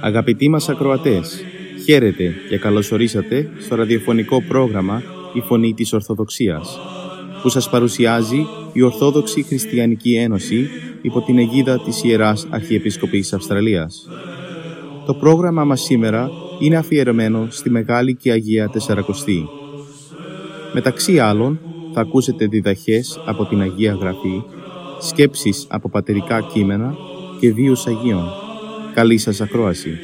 Αγαπητοί μας ακροατές, χαίρετε και καλωσορίσατε στο ραδιοφωνικό πρόγραμμα «Η Φωνή της Ορθοδοξίας» που σας παρουσιάζει η Ορθόδοξη Χριστιανική Ένωση υπό την αιγίδα της Ιεράς Αρχιεπισκοπής Αυστραλίας. Το πρόγραμμα μας σήμερα είναι αφιερωμένο στη Μεγάλη και Αγία Τεσσαρακοστή. Μεταξύ άλλων, θα ακούσετε διδαχές από την Αγία Γραφή, σκέψεις από πατερικά κείμενα και βίους Αγίων. Καλή σας ακρόαση.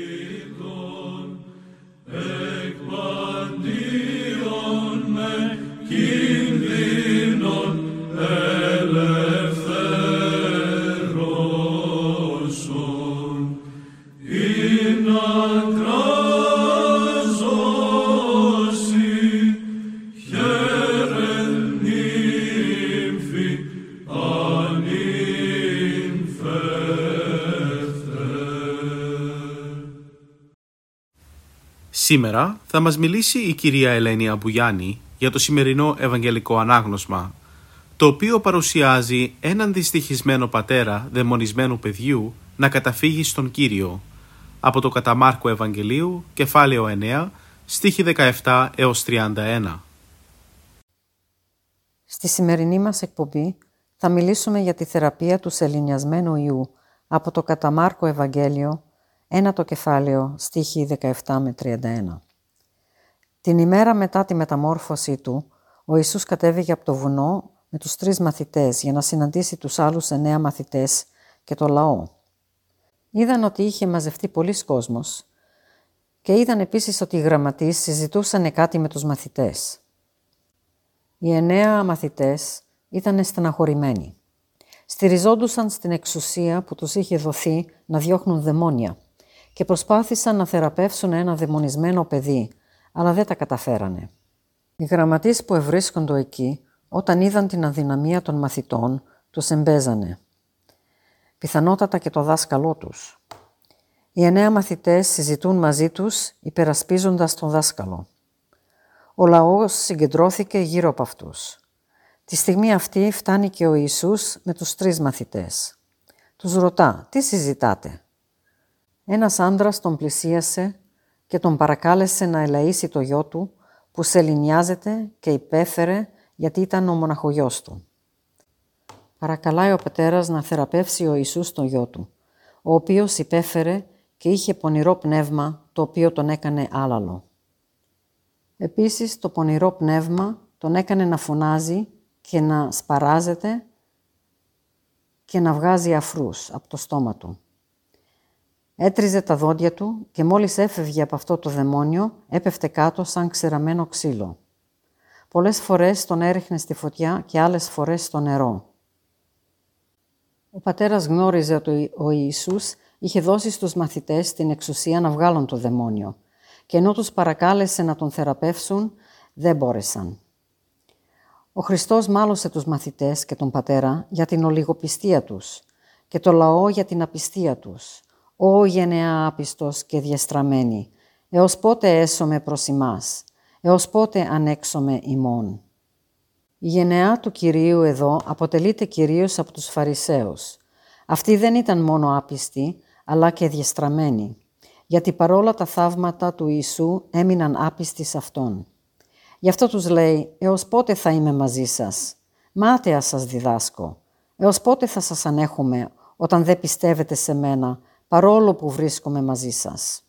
Σήμερα θα μας μιλήσει η κυρία Ελένη Αμπουγιάννη για το σημερινό Ευαγγελικό Ανάγνωσμα, το οποίο παρουσιάζει έναν δυστυχισμένο πατέρα δαιμονισμένου παιδιού να καταφύγει στον Κύριο, από το Καταμάρκο Ευαγγελίου, κεφάλαιο 9, στίχη 17 έως 31. Στη σημερινή μας εκπομπή θα μιλήσουμε για τη θεραπεία του σεληνιασμένου ιού από το Καταμάρκο Ευαγγέλιο, ένα το κεφάλαιο, στίχη 17 με 31. Την ημέρα μετά τη μεταμόρφωσή του, ο Ιησούς κατέβηκε από το βουνό με τους τρεις μαθητές για να συναντήσει τους άλλους εννέα μαθητές και το λαό. Είδαν ότι είχε μαζευτεί πολλοί κόσμος και είδαν επίσης ότι οι γραμματείς συζητούσαν κάτι με τους μαθητές. Οι εννέα μαθητές ήταν στεναχωρημένοι. Στηριζόντουσαν στην εξουσία που τους είχε δοθεί να διώχνουν δαιμόνια και προσπάθησαν να θεραπεύσουν ένα δαιμονισμένο παιδί, αλλά δεν τα καταφέρανε. Οι γραμματείς που ευρίσκονται εκεί, όταν είδαν την αδυναμία των μαθητών, τους εμπέζανε. Πιθανότατα και το δάσκαλό τους. Οι εννέα μαθητές συζητούν μαζί τους, υπερασπίζοντας τον δάσκαλο. Ο λαός συγκεντρώθηκε γύρω από αυτούς. Τη στιγμή αυτή φτάνει και ο Ιησούς με τους τρεις μαθητές. Τους ρωτά, τι συζητάτε; Ένας άντρας τον πλησίασε και τον παρακάλεσε να ελαήσει το γιο του που σεληνιάζεται και υπέφερε γιατί ήταν ο μοναχογιός του. Παρακαλάει ο πατέρας να θεραπεύσει ο Ιησούς τον γιο του, ο οποίος υπέφερε και είχε πονηρό πνεύμα το οποίο τον έκανε άλαλο. Επίσης το πονηρό πνεύμα τον έκανε να φωνάζει και να σπαράζεται και να βγάζει αφρούς από το στόμα του. Έτριζε τα δόντια του και μόλις έφευγε από αυτό το δαιμόνιο, έπεφτε κάτω σαν ξεραμένο ξύλο. Πολλές φορές τον έριχνε στη φωτιά και άλλες φορές στο νερό. Ο πατέρας γνώριζε ότι ο Ιησούς είχε δώσει στους μαθητές την εξουσία να βγάλουν το δαιμόνιο και ενώ τους παρακάλεσε να τον θεραπεύσουν, δεν μπόρεσαν. Ο Χριστός μάλωσε τους μαθητές και τον πατέρα για την ολιγοπιστία τους και το λαό για την απιστία τους, «Ω γενεά άπιστος και διαστραμμένη, έως πότε έσωμε προς ημάς, έως πότε ανέξωμε ημών». Η γενεά του Κυρίου εδώ αποτελείται κυρίως από τους Φαρισαίους. Αυτοί δεν ήταν μόνο άπιστοι, αλλά και διαστραμμένοι, γιατί παρόλα τα θαύματα του Ιησού έμειναν άπιστοι σε Αυτόν. Γι' αυτό τους λέει «Έως πότε θα είμαι μαζί σας, μάταια σας διδάσκω, έως πότε θα σας ανέχομαι όταν δεν πιστεύετε σε μένα παρόλο που βρίσκομαι μαζί σας.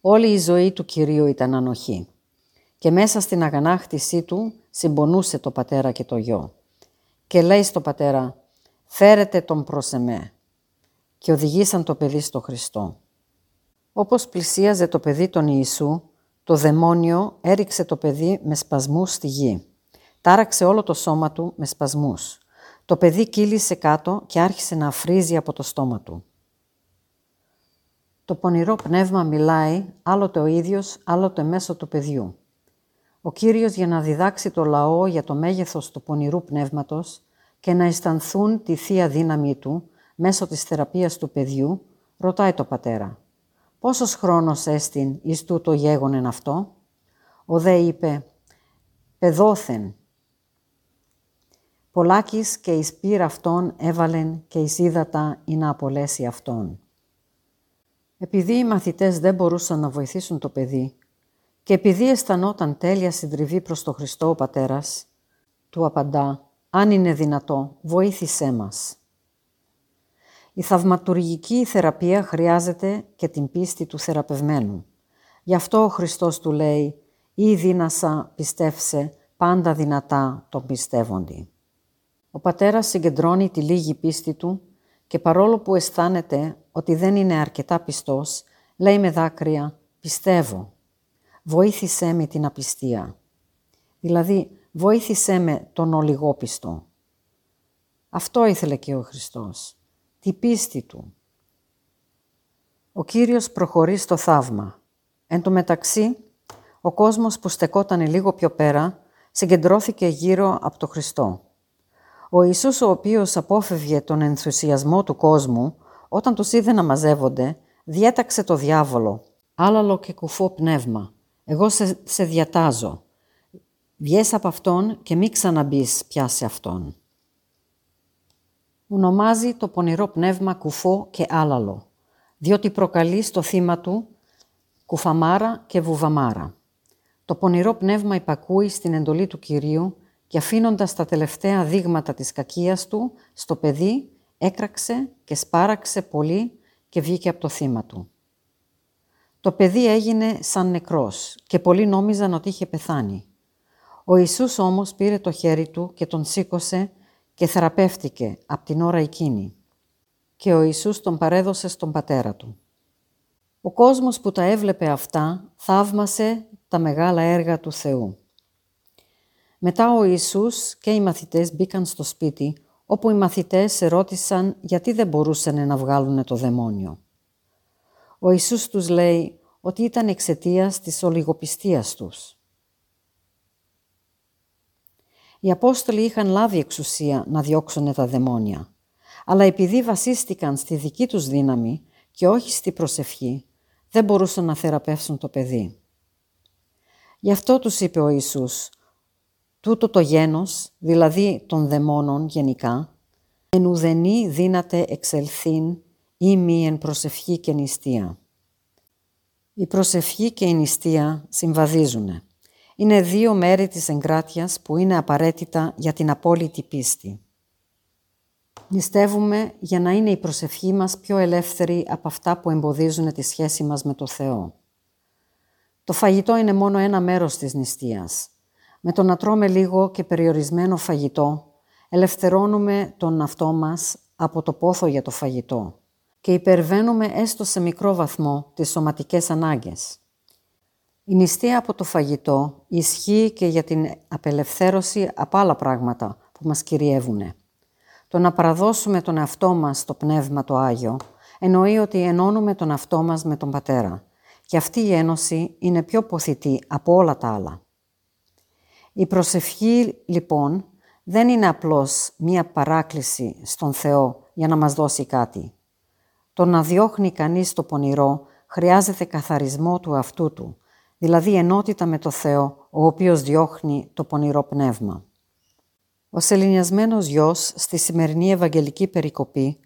Όλη η ζωή του Κυρίου ήταν ανοχή και μέσα στην αγανάκτησή του συμπονούσε το πατέρα και το γιο. Και λέει στο πατέρα «Φέρετε τον προς εμέ» και οδηγήσαν το παιδί στο Χριστό. Όπως πλησίαζε το παιδί τον Ιησού, το δαιμόνιο έριξε το παιδί με σπασμούς στη γη. Τάραξε όλο το σώμα του με σπασμούς. Το παιδί κύλησε κάτω και άρχισε να αφρίζει από το στόμα του. Το πονηρό πνεύμα μιλάει άλλοτε ο ίδιος, άλλοτε μέσω του παιδιού. Ο Κύριος για να διδάξει το λαό για το μέγεθος του πονηρού πνεύματος και να αισθανθούν τη Θεία δύναμή Του μέσω της θεραπείας του παιδιού, ρωτάει το πατέρα «Πόσος χρόνος έστειν εις τούτο γέγονεν αυτό» Ο δε είπε «Παιδόθεν». Πολλάκις και εις πύρ αυτόν έβαλεν και εις ύδατα ή να απολέσει αυτόν. Επειδή οι μαθητές δεν μπορούσαν να βοηθήσουν το παιδί και επειδή αισθανόταν τέλεια συντριβή προς το Χριστό ο Πατέρας, του απαντά «Αν είναι δυνατό, βοήθησέ μας». Η θαυματουργική θεραπεία χρειάζεται και την πίστη του θεραπευμένου. Γι' αυτό ο Χριστός του λέει «Ή δύνασα πιστεύσε, πάντα δυνατά τον πιστεύοντι». Ο πατέρας συγκεντρώνει τη λίγη πίστη του και παρόλο που αισθάνεται ότι δεν είναι αρκετά πιστός, λέει με δάκρυα «Πιστεύω, βοήθησέ με την απιστία». Δηλαδή, βοήθησέ με τον ολιγόπιστο. Αυτό ήθελε και ο Χριστός, τη πίστη Του. Ο Κύριος προχωρεί στο θαύμα. Εν τω μεταξύ, ο κόσμος που στεκόταν λίγο πιο πέρα συγκεντρώθηκε γύρω από το Χριστό. Ο Ιησούς ο οποίος απόφευγε τον ενθουσιασμό του κόσμου, όταν τους είδε να μαζεύονται, διέταξε το διάβολο, άλαλο και κουφό πνεύμα. Εγώ σε, σε διατάζω. Βγες από αυτόν και μη ξαναμπείς πια σε αυτόν. Ονομάζει το πονηρό πνεύμα κουφό και άλαλο, διότι προκαλεί στο θύμα του κουφαμάρα και βουβαμάρα. Το πονηρό πνεύμα υπακούει στην εντολή του Κυρίου και αφήνοντας τα τελευταία δείγματα της κακίας του στο παιδί, έκραξε και σπάραξε πολύ και βγήκε από το θύμα του. Το παιδί έγινε σαν νεκρός και πολλοί νόμιζαν ότι είχε πεθάνει. Ο Ιησούς όμως πήρε το χέρι του και τον σήκωσε και θεραπεύτηκε από την ώρα εκείνη. Και ο Ιησούς τον παρέδωσε στον πατέρα του. Ο κόσμος που τα έβλεπε αυτά θαύμασε τα μεγάλα έργα του Θεού. Μετά ο Ιησούς και οι μαθητές μπήκαν στο σπίτι, όπου οι μαθητές ρώτησαν γιατί δεν μπορούσαν να βγάλουν το δαιμόνιο. Ο Ιησούς τους λέει ότι ήταν εξαιτία της ολιγοπιστίας τους. Οι Απόστολοι είχαν λάβει εξουσία να διώξουν τα δαιμόνια, αλλά επειδή βασίστηκαν στη δική τους δύναμη και όχι στη προσευχή, δεν μπορούσαν να θεραπεύσουν το παιδί. Γι' αυτό τους είπε ο Ιησούς Τούτο το γένος, δηλαδή των δαιμόνων γενικά, εν ουδενή δύναται εξελθήν ή μη εν προσευχή και νηστεία. Η προσευχή και η νηστεία συμβαδίζουν. Είναι δύο μέρη της εγκράτειας που είναι απαραίτητα για την απόλυτη πίστη. Νηστεύουμε για να είναι η προσευχή μας πιο ελεύθερη από αυτά που εμποδίζουν τη σχέση μας με το Θεό. Το φαγητό είναι μόνο ένα μέρος της νηστείας. Με το να τρώμε λίγο και περιορισμένο φαγητό, ελευθερώνουμε τον αυτό μας από το πόθο για το φαγητό και υπερβαίνουμε έστω σε μικρό βαθμό τις σωματικές ανάγκες. Η νηστεία από το φαγητό ισχύει και για την απελευθέρωση από άλλα πράγματα που μας κυριεύουν. Το να παραδώσουμε τον εαυτό μας στο Πνεύμα το Άγιο εννοεί ότι ενώνουμε τον εαυτό μας με τον Πατέρα και αυτή η ένωση είναι πιο ποθητή από όλα τα άλλα. Η προσευχή, λοιπόν, δεν είναι απλώς μία παράκληση στον Θεό για να μας δώσει κάτι. Το να διώχνει κανείς το πονηρό χρειάζεται καθαρισμό του αυτού του, δηλαδή ενότητα με το Θεό, ο οποίος διώχνει το πονηρό πνεύμα. Ο σεληνιασμένος γιος στη σημερινή Ευαγγελική περικοπή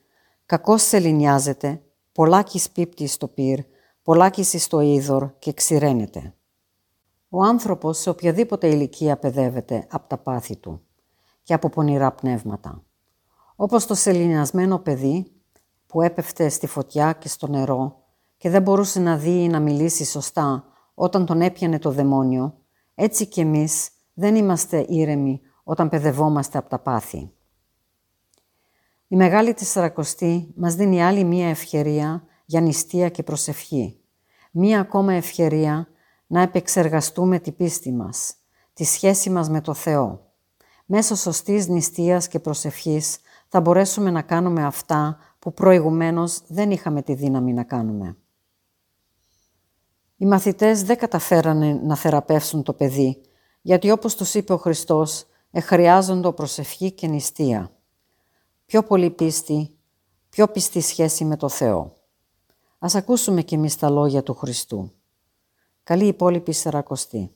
κακώς σεληνιάζεται, πολλάκις πίπτει στο πυρ, πολλάκις στο είδωρ και ξηραίνεται. Ο άνθρωπος σε οποιαδήποτε ηλικία παιδεύεται από τα πάθη του και από πονηρά πνεύματα. Όπως το σεληνιασμένο παιδί που έπεφτε στη φωτιά και στο νερό και δεν μπορούσε να δει ή να μιλήσει σωστά όταν τον έπιανε το δαιμόνιο, έτσι κι εμείς δεν είμαστε ήρεμοι όταν παιδευόμαστε από τα πάθη. Η Μεγάλη Τεσσαρακοστή μας δίνει άλλη μία ευκαιρία για νηστεία και προσευχή. Μία ακόμα ευκαιρία να επεξεργαστούμε την πίστη μας, τη σχέση μας με το Θεό. Μέσω σωστής νηστείας και προσευχής θα μπορέσουμε να κάνουμε αυτά που προηγουμένως δεν είχαμε τη δύναμη να κάνουμε. Οι μαθητές δεν καταφέρανε να θεραπεύσουν το παιδί, γιατί όπως τους είπε ο Χριστός, εχρειάζονται προσευχή και νηστεία. Πιο πολύ πίστη, πιο πιστή σχέση με το Θεό. Ας ακούσουμε κι εμείς τα λόγια του Χριστού. Καλή υπόλοιπη Σαρακοστή.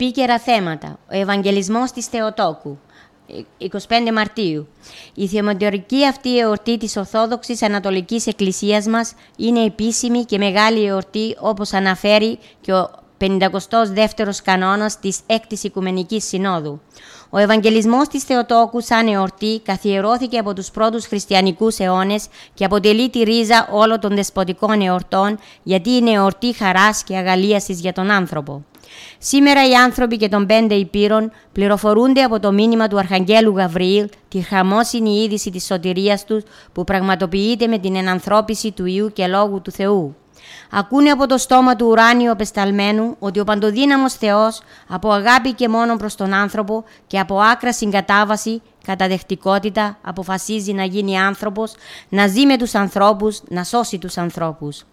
Επίκαιρα θέματα. Ο Ευαγγελισμός της Θεοτόκου. 25 Μαρτίου. Η θεομετωρική αυτή εορτή της Ορθόδοξης Ανατολικής Εκκλησίας μας είναι επίσημη και μεγάλη εορτή όπως αναφέρει και ο 52ος κανόνας της 6ης Οικουμενικής Συνόδου. Ο Ευαγγελισμός της Θεοτόκου σαν εορτή καθιερώθηκε από τους πρώτους χριστιανικούς αιώνες και αποτελεί τη ρίζα όλων των δεσποτικών εορτών γιατί είναι εορτή χαράς και αγαλίασης για τον άνθρωπο. Σήμερα οι άνθρωποι και των πέντε υπήρων πληροφορούνται από το μήνυμα του Αρχαγγέλου Γαβριήλ τη χαμόσυνη είδηση της σωτηρίας τους που πραγματοποιείται με την ενανθρώπιση του Ιού και Λόγου του Θεού. Ακούνε από το στόμα του ουράνιου απεσταλμένου ότι ο παντοδύναμος Θεός από αγάπη και μόνο προς τον άνθρωπο και από άκρα συγκατάβαση, καταδεχτικότητα αποφασίζει να γίνει άνθρωπος, να ζει με τους ανθρώπους, να σώσει τους ανθρώπους.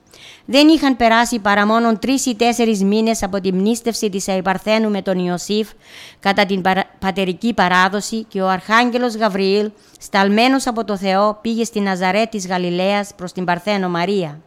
Δεν είχαν περάσει παρά μόνο τρεις ή τέσσερις μήνες από τη μνήστευση της Αϊπαρθένου με τον Ιωσήφ κατά την πατερική παράδοση και ο Αρχάγγελος Γαβριήλ, σταλμένος από το Θεό, πήγε στη Ναζαρέ της Γαλιλαίας προς την Παρθένο Μαρία.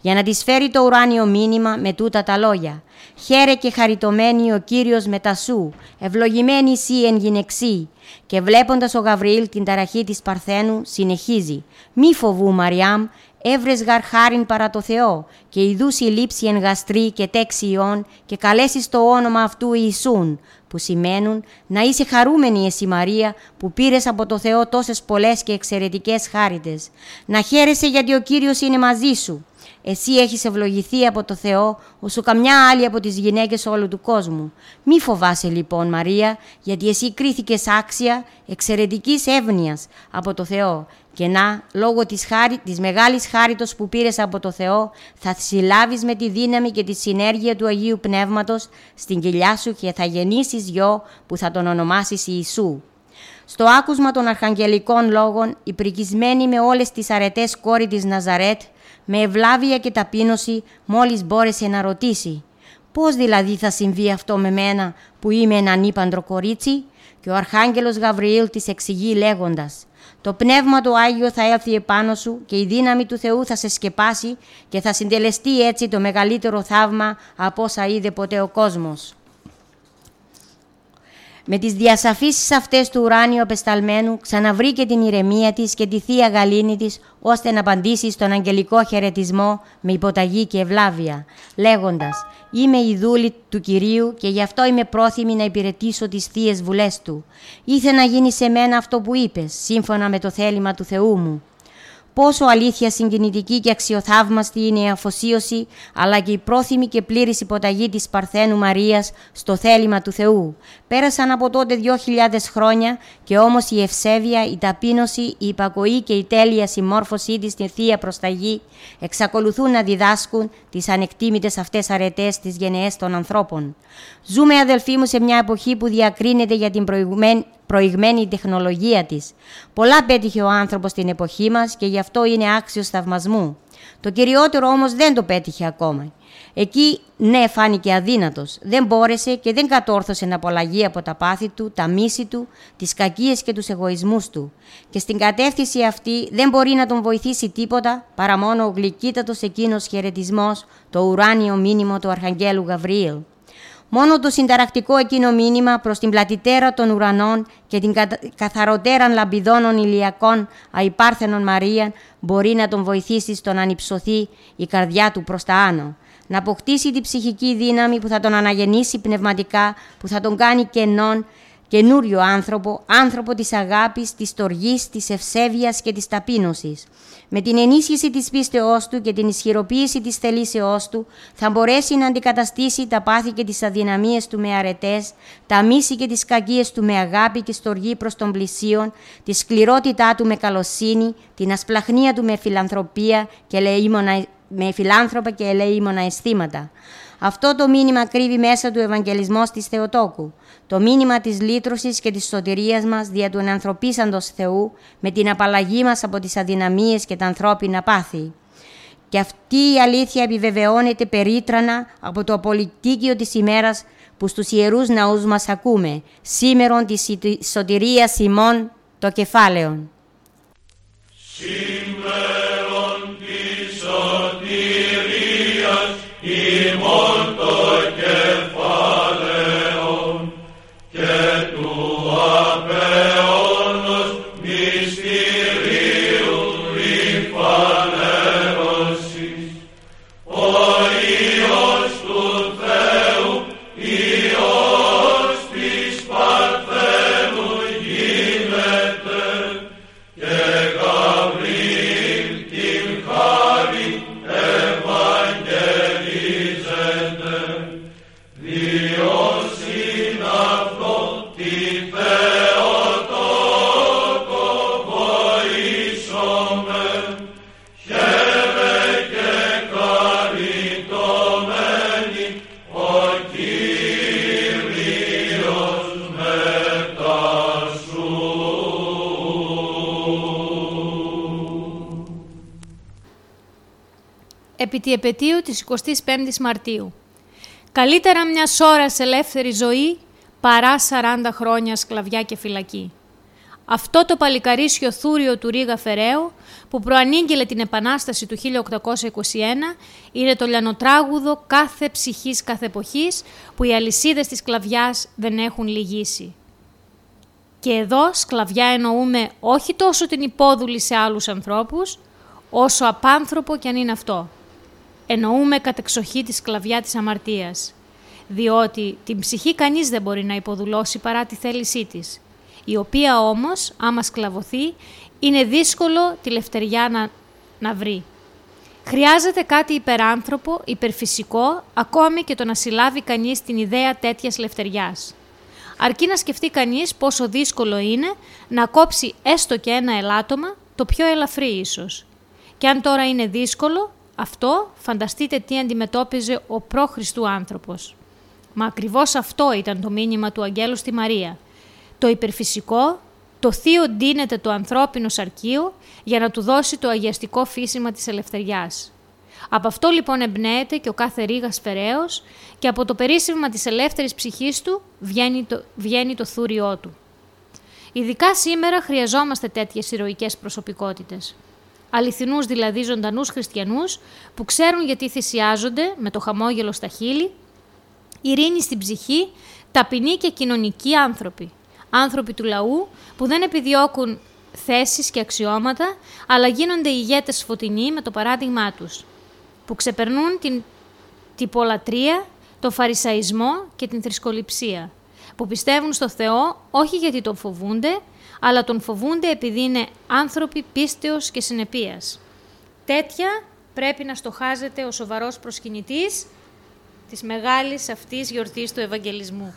Για να της φέρει το ουράνιο μήνυμα με τούτα τα λόγια. Χαίρε και χαριτωμένη ο Κύριος μετασού, ευλογημένη εσύ εν γυναιξή. Και βλέποντας ο Γαβριήλ την ταραχή της Παρθένου, συνεχίζει. Μη φοβού Μαριάμ, έβρες γαρ χάριν παρά το Θεό και ειδούς η λήψη εν γαστρή και τέξη ιών και καλέσεις το όνομα αυτού Ιησούν που σημαίνουν να είσαι χαρούμενη εσύ Μαρία που πήρες από το Θεό τόσες πολλές και εξαιρετικές χάριτες. Να χαίρεσαι γιατί ο Κύριος είναι μαζί σου. Εσύ έχεις ευλογηθεί από το Θεό, όσο καμιά άλλη από τις γυναίκες όλου του κόσμου. Μη φοβάσαι λοιπόν Μαρία, γιατί εσύ κρίθηκες άξια εξαιρετικής εύνοιας από το Θεό και να, λόγω της, χάρη, της μεγάλης χάριτος που πήρες από το Θεό, θα συλλάβεις με τη δύναμη και τη συνέργεια του Αγίου Πνεύματος στην κοιλιά σου και θα γεννήσεις γιο που θα τον ονομάσεις Ιησού. Στο άκουσμα των αρχαγγελικών λόγων, η πρικισμένη με όλες τις αρετές κόρη της Ναζαρέτ, με ευλάβεια και ταπείνωση, μόλις μπόρεσε να ρωτήσει «Πώς δηλαδή θα συμβεί αυτό με μένα που είμαι ένα ανήπαντρο κορίτσι» και ο Αρχάγγελος Γαβριήλ της εξηγεί λέγοντας το Πνεύμα του Άγιο θα έλθει επάνω σου και η δύναμη του Θεού θα σε σκεπάσει και θα συντελεστεί έτσι το μεγαλύτερο θαύμα από όσα είδε ποτέ ο κόσμος. Με τις διασαφήσεις αυτές του ουράνιου απεσταλμένου ξαναβρήκε την ηρεμία της και τη θεία γαλήνη της ώστε να απαντήσει στον αγγελικό χαιρετισμό με υποταγή και ευλάβεια, λέγοντας «Είμαι η δούλη του Κυρίου και γι' αυτό είμαι πρόθυμη να υπηρετήσω τις θείες βουλές Του. Ήθε να γίνει σε μένα αυτό που είπες, σύμφωνα με το θέλημα του Θεού μου» πόσο αλήθεια συγκινητική και αξιοθαύμαστη είναι η αφοσίωση, αλλά και η πρόθυμη και πλήρης υποταγή της Παρθένου Μαρίας στο θέλημα του Θεού. Πέρασαν από τότε δυο χιλιάδες χρόνια και όμως η ευσέβεια, η ταπείνωση, η υπακοή και η τέλεια συμμόρφωσή της στη Θεία Προσταγή εξακολουθούν να διδάσκουν τις ανεκτήμητες αυτές αρετές της γενναίες των ανθρώπων. Ζούμε αδελφοί μου σε μια εποχή που διακρίνεται για την προηγμένη προηγμένη τεχνολογία της. Πολλά πέτυχε ο άνθρωπος στην εποχή μας και γι' αυτό είναι άξιος θαυμασμού. Το κυριότερο όμως δεν το πέτυχε ακόμα. Εκεί ναι φάνηκε αδύνατος, δεν μπόρεσε και δεν κατόρθωσε να απολαγεί από τα πάθη του, τα μίση του, τις κακίες και τους εγωισμούς του. Και στην κατεύθυνση αυτή δεν μπορεί να τον βοηθήσει τίποτα παρά μόνο ο γλυκύτατος εκείνος χαιρετισμός, το ουράνιο μήνυμο του Αρχαγγέλου Γαβριήλ. Μόνο το συνταρακτικό εκείνο μήνυμα προς την πλατιτέρα των ουρανών και την καθαροτέραν λαμπιδώνων ηλιακών αϊπάρθενων Μαρία μπορεί να τον βοηθήσει στο να ανυψωθεί η καρδιά του προς τα άνω να αποκτήσει τη ψυχική δύναμη που θα τον αναγεννήσει πνευματικά, που θα τον κάνει κενόν, καινούριο άνθρωπο, άνθρωπο της αγάπης, της τοργής, της ευσέβειας και της ταπείνωσης. Με την ενίσχυση της πίστεώς του και την ισχυροποίηση της θελήσεώς του θα μπορέσει να αντικαταστήσει τα πάθη και τις αδυναμίες του με αρετές, τα μίση και τις κακίες του με αγάπη και στοργή προς τον πλησίον, τη σκληρότητά του με καλοσύνη, την ασπλαχνία του με φιλανθρωπία και με φιλάνθρωπα και ελεήμονα αισθήματα. Αυτό το μήνυμα κρύβει μέσα του Ευαγγελισμός της Θεοτόκου. Το μήνυμα της λύτρωσης και της σωτηρίας μας δια του ενανθρωπίσαντος Θεού με την απαλλαγή μας από τις αδυναμίες και τα ανθρώπινα πάθη. Και αυτή η αλήθεια επιβεβαιώνεται περίτρανα από το απολυτίκιο της ημέρας που στους ιερούς ναούς μας ακούμε, σήμερον της σωτηρίας ημών το κεφάλαιον. επί της επαιτίου της 25ης Μαρτίου. Καλύτερα μιας ώρας ελεύθερη ζωή παρά 40 χρόνια σκλαβιά και φυλακή. Αυτό το παλικαρίσιο θούριο του Ρίγα Φεραίου που προανήγγειλε την Επανάσταση του 1821 είναι το λιανοτράγουδο κάθε ψυχής κάθε εποχής που οι αλυσίδες της σκλαβιάς δεν έχουν λυγίσει. Και εδώ σκλαβιά εννοούμε όχι τόσο την υπόδουλη σε άλλους ανθρώπους, όσο απάνθρωπο κι αν είναι αυτό εννοούμε κατεξοχή τη σκλαβιά της αμαρτίας, διότι την ψυχή κανείς δεν μπορεί να υποδουλώσει παρά τη θέλησή της, η οποία όμως, άμα σκλαβωθεί, είναι δύσκολο τη λευτεριά να, να βρει. Χρειάζεται κάτι υπεράνθρωπο, υπερφυσικό, ακόμη και το να συλλάβει κανείς την ιδέα τέτοιας λευτεριάς. Αρκεί να σκεφτεί κανείς πόσο δύσκολο είναι να κόψει έστω και ένα ελάττωμα, το πιο ελαφρύ ίσως. Και αν τώρα είναι δύσκολο, αυτό φανταστείτε τι αντιμετώπιζε ο πρόχριστου άνθρωπος. Μα ακριβώς αυτό ήταν το μήνυμα του Αγγέλου στη Μαρία. Το υπερφυσικό, το θείο ντύνεται το ανθρώπινο σαρκείο για να του δώσει το αγιαστικό φύσιμα της ελευθεριάς. Από αυτό λοιπόν εμπνέεται και ο κάθε ρίγας φεραίος και από το περίσσευμα της ελεύθερης ψυχής του βγαίνει το, βγαίνει το θούριό του. Ειδικά σήμερα χρειαζόμαστε τέτοιες ηρωικές προσωπικότητες αληθινούς δηλαδή ζωντανούς χριστιανούς που ξέρουν γιατί θυσιάζονται με το χαμόγελο στα χείλη, ειρήνη στην ψυχή, ταπεινοί και κοινωνικοί άνθρωποι. Άνθρωποι του λαού που δεν επιδιώκουν θέσεις και αξιώματα, αλλά γίνονται ηγέτες φωτεινοί με το παράδειγμά τους, που ξεπερνούν την τυπολατρεία, τον φαρισαϊσμό και την θρησκοληψία, που πιστεύουν στο Θεό όχι γιατί τον φοβούνται, αλλά τον φοβούνται επειδή είναι άνθρωποι πίστεως και συνεπίας. Τέτοια πρέπει να στοχάζεται ο σοβαρός προσκυνητής της μεγάλης αυτής γιορτής του Ευαγγελισμού.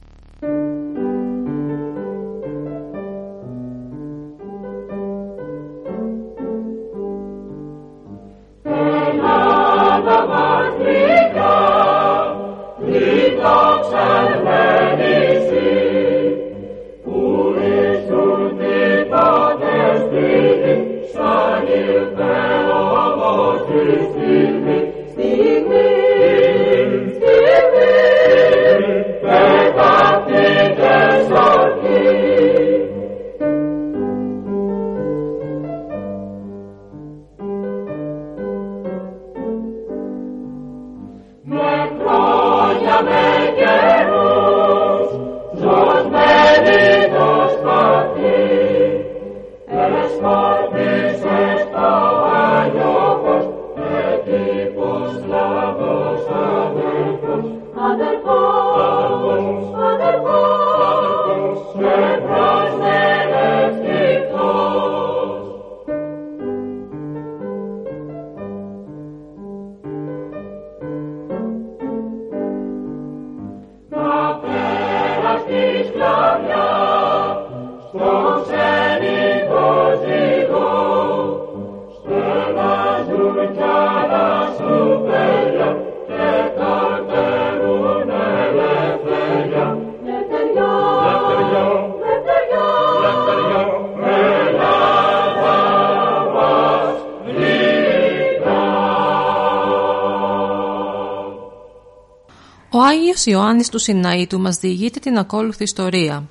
Ο Άγιος Ιωάννης του Σιναήτου μας διηγείται την ακόλουθη ιστορία.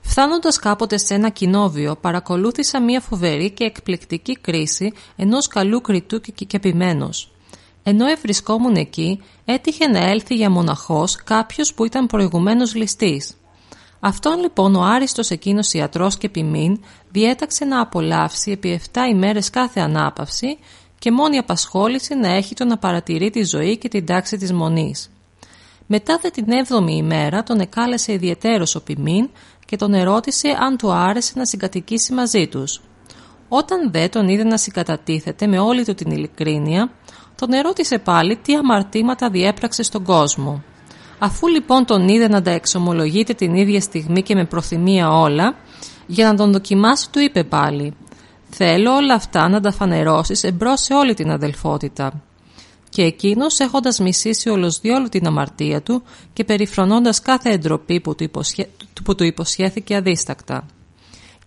Φτάνοντας κάποτε σε ένα κοινόβιο, παρακολούθησα μια φοβερή και εκπληκτική κρίση ενός καλού κριτού και κεπημένος. Ενώ ευρισκόμουν εκεί, έτυχε να έλθει για μοναχός κάποιος που ήταν προηγουμένως ληστής. Αυτόν λοιπόν ο άριστος εκείνος ιατρός και ποιμήν διέταξε να απολαύσει επί 7 ημέρες κάθε ανάπαυση και μόνη απασχόληση να έχει το να παρατηρεί τη ζωή και την τάξη της μονής. Μετά δε την έβδομη ημέρα τον εκάλεσε ιδιαιτέρως ο ποιμήν και τον ερώτησε αν του άρεσε να συγκατοικήσει μαζί τους. Όταν δε τον είδε να συγκατατίθεται με όλη του την ειλικρίνεια, τον ερώτησε πάλι τι αμαρτήματα διέπραξε στον κόσμο. Αφού λοιπόν τον είδε να τα εξομολογείται την ίδια στιγμή και με προθυμία όλα, για να τον δοκιμάσει του είπε πάλι «Θέλω όλα αυτά να τα φανερώσεις εμπρός σε όλη την αδελφότητα». Και εκείνος έχοντας μισήσει όλος διόλου την αμαρτία του και περιφρονώντας κάθε εντροπή που του, υποσχέ... που του υποσχέθηκε αδίστακτα.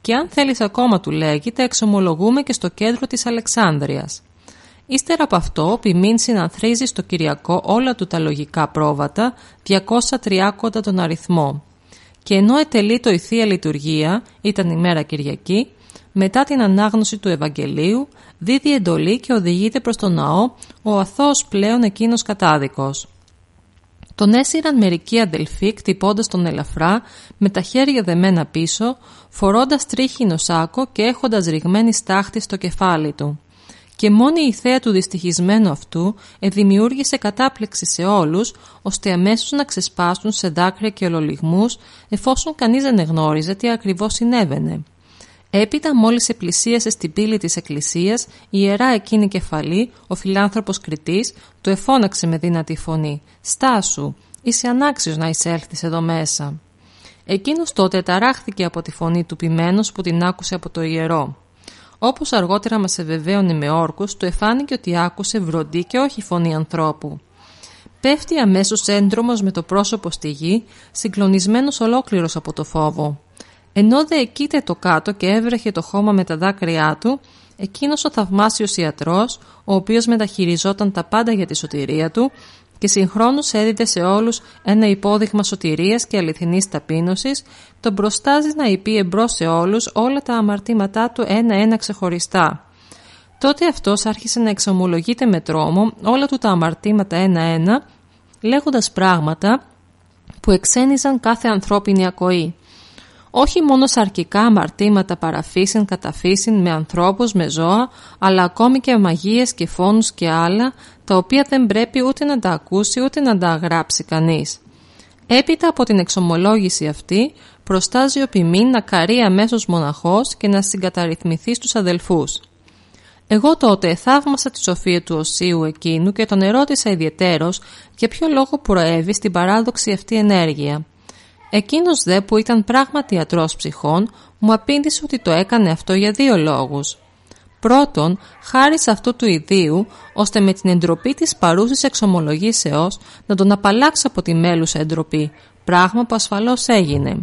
Και αν θέλεις ακόμα του λέγει, τα εξομολογούμε και στο κέντρο της Αλεξάνδρειας. Ύστερα από αυτό, ο Πιμήν συνανθρίζει στο Κυριακό όλα του τα λογικά πρόβατα, 230 τον αριθμό. Και ενώ ετελεί το η Θεία Λειτουργία, ήταν η μέρα Κυριακή, μετά την ανάγνωση του Ευαγγελίου, δίδει εντολή και οδηγείται προς τον ναό ο αθώος πλέον εκείνος κατάδικος. Τον έσυραν μερικοί αδελφοί κτυπώντας τον ελαφρά με τα χέρια δεμένα πίσω, φορώντας τρίχινο σάκο και έχοντας ρηγμένη στάχτη στο κεφάλι του και μόνη η θέα του δυστυχισμένου αυτού εδημιούργησε κατάπληξη σε όλους, ώστε αμέσως να ξεσπάσουν σε δάκρυα και ολολιγμούς, εφόσον κανείς δεν εγνώριζε τι ακριβώς συνέβαινε. Έπειτα μόλις επλησίασε στην πύλη της εκκλησίας, η ιερά εκείνη κεφαλή, ο φιλάνθρωπος Κριτής, του εφώναξε με δύνατη φωνή «Στάσου, είσαι ανάξιος να εισέλθεις εδώ μέσα». Εκείνος τότε ταράχθηκε από τη φωνή του ποιμένος που την άκουσε από το ιερό. Όπως αργότερα μας ευεβαίωνε με όρκους, του εφάνηκε ότι άκουσε βροντί και όχι φωνή ανθρώπου. Πέφτει αμέσως έντρομος με το πρόσωπο στη γη, συγκλονισμένος ολόκληρος από το φόβο. Ενώ δε εκείται το κάτω και έβρεχε το χώμα με τα δάκρυά του, εκείνος ο θαυμάσιος ιατρός, ο οποίος μεταχειριζόταν τα πάντα για τη σωτηρία του, και συγχρόνως έδιδε σε όλους ένα υπόδειγμα σωτηρίας και αληθινής ταπείνωσης, τον προστάζει να υπεί εμπρός σε όλους όλα τα αμαρτήματά του ένα-ένα ξεχωριστά. Τότε αυτός άρχισε να εξομολογείται με τρόμο όλα του τα αμαρτήματα ένα-ένα, λέγοντας πράγματα που εξένιζαν κάθε ανθρώπινη ακοή όχι μόνο σαρκικά αμαρτήματα παραφύσιν καταφύσιν με ανθρώπους, με ζώα, αλλά ακόμη και μαγείες και φόνους και άλλα, τα οποία δεν πρέπει ούτε να τα ακούσει ούτε να τα γράψει κανείς. Έπειτα από την εξομολόγηση αυτή, προστάζει ο ποιμήν να καρεί αμέσως μοναχός και να συγκαταρρυθμιθεί στους αδελφούς. Εγώ τότε θαύμασα τη σοφία του οσίου εκείνου και τον ερώτησα ιδιαιτέρως για ποιο λόγο προέβη στην παράδοξη αυτή ενέργεια. Εκείνος δε που ήταν πράγματι ιατρός ψυχών μου απήντησε ότι το έκανε αυτό για δύο λόγους. Πρώτον, χάρη σε αυτού του ιδίου, ώστε με την εντροπή της παρούσης εξομολογήσεως να τον απαλλάξω από τη μέλουσα εντροπή, πράγμα που ασφαλώς έγινε.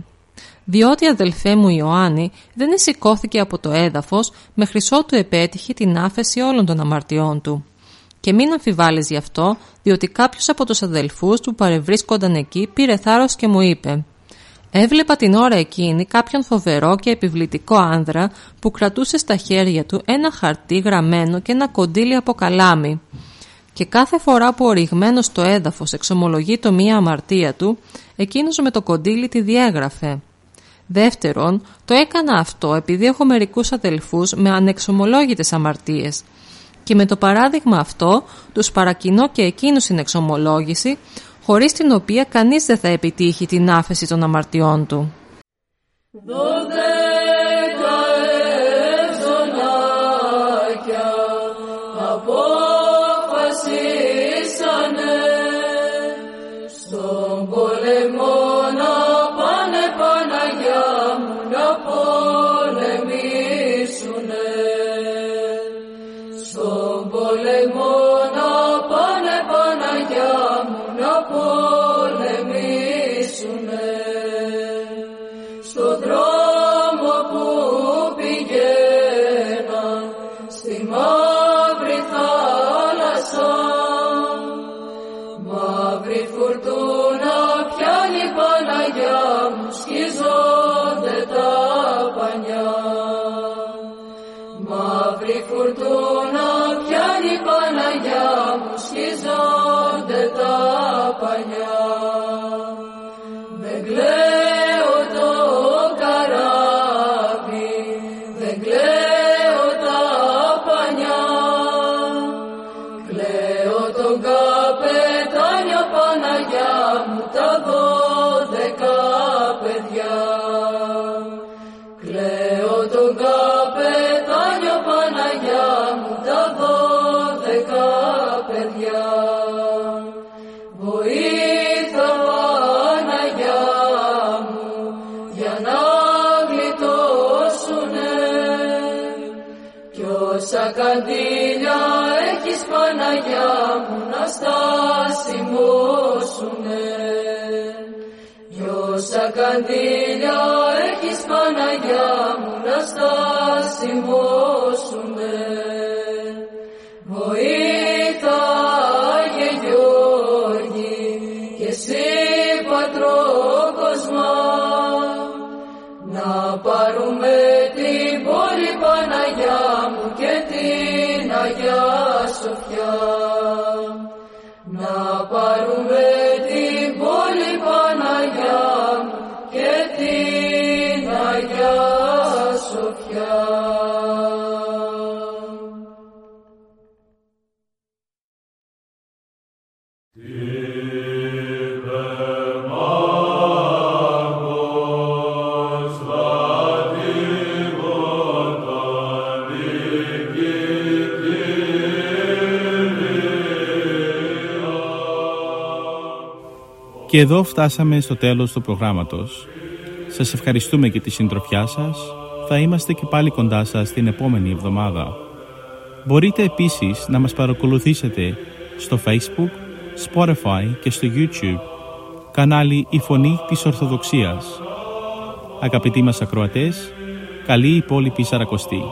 Διότι αδελφέ μου Ιωάννη δεν εσηκώθηκε από το έδαφος με χρυσό του επέτυχε την άφεση όλων των αμαρτιών του. Και μην αμφιβάλλεις γι' αυτό, διότι κάποιος από τους αδελφούς του που παρευρίσκονταν εκεί πήρε θάρρος και μου είπε Έβλεπα την ώρα εκείνη κάποιον φοβερό και επιβλητικό άνδρα που κρατούσε στα χέρια του ένα χαρτί γραμμένο και ένα κοντήλι από καλάμι. Και κάθε φορά που ο ρηγμένος στο έδαφος εξομολογεί το μία αμαρτία του, εκείνος με το κοντήλι τη διέγραφε. Δεύτερον, το έκανα αυτό επειδή έχω μερικούς αδελφούς με ανεξομολόγητες αμαρτίες. Και με το παράδειγμα αυτό τους παρακινώ και εκείνους στην εξομολόγηση χωρίς την οποία κανείς δεν θα επιτύχει την άφεση των αμαρτιών του. Στασιμώσουνε. Βοήθα Άγιε Γιώργη και εσύ πατρόκοσμα να πάρουμε την πόλη Παναγιά μου και την Αγιά Σοφιά. Να πάρουμε Και εδώ φτάσαμε στο τέλος του προγράμματος. Σας ευχαριστούμε για τη συντροφιά σας. Θα είμαστε και πάλι κοντά σας την επόμενη εβδομάδα. Μπορείτε επίσης να μας παρακολουθήσετε στο Facebook, Spotify και στο YouTube. Κανάλι «Η Φωνή της Ορθοδοξίας». Αγαπητοί μας ακροατές, καλή υπόλοιπη Σαρακοστή.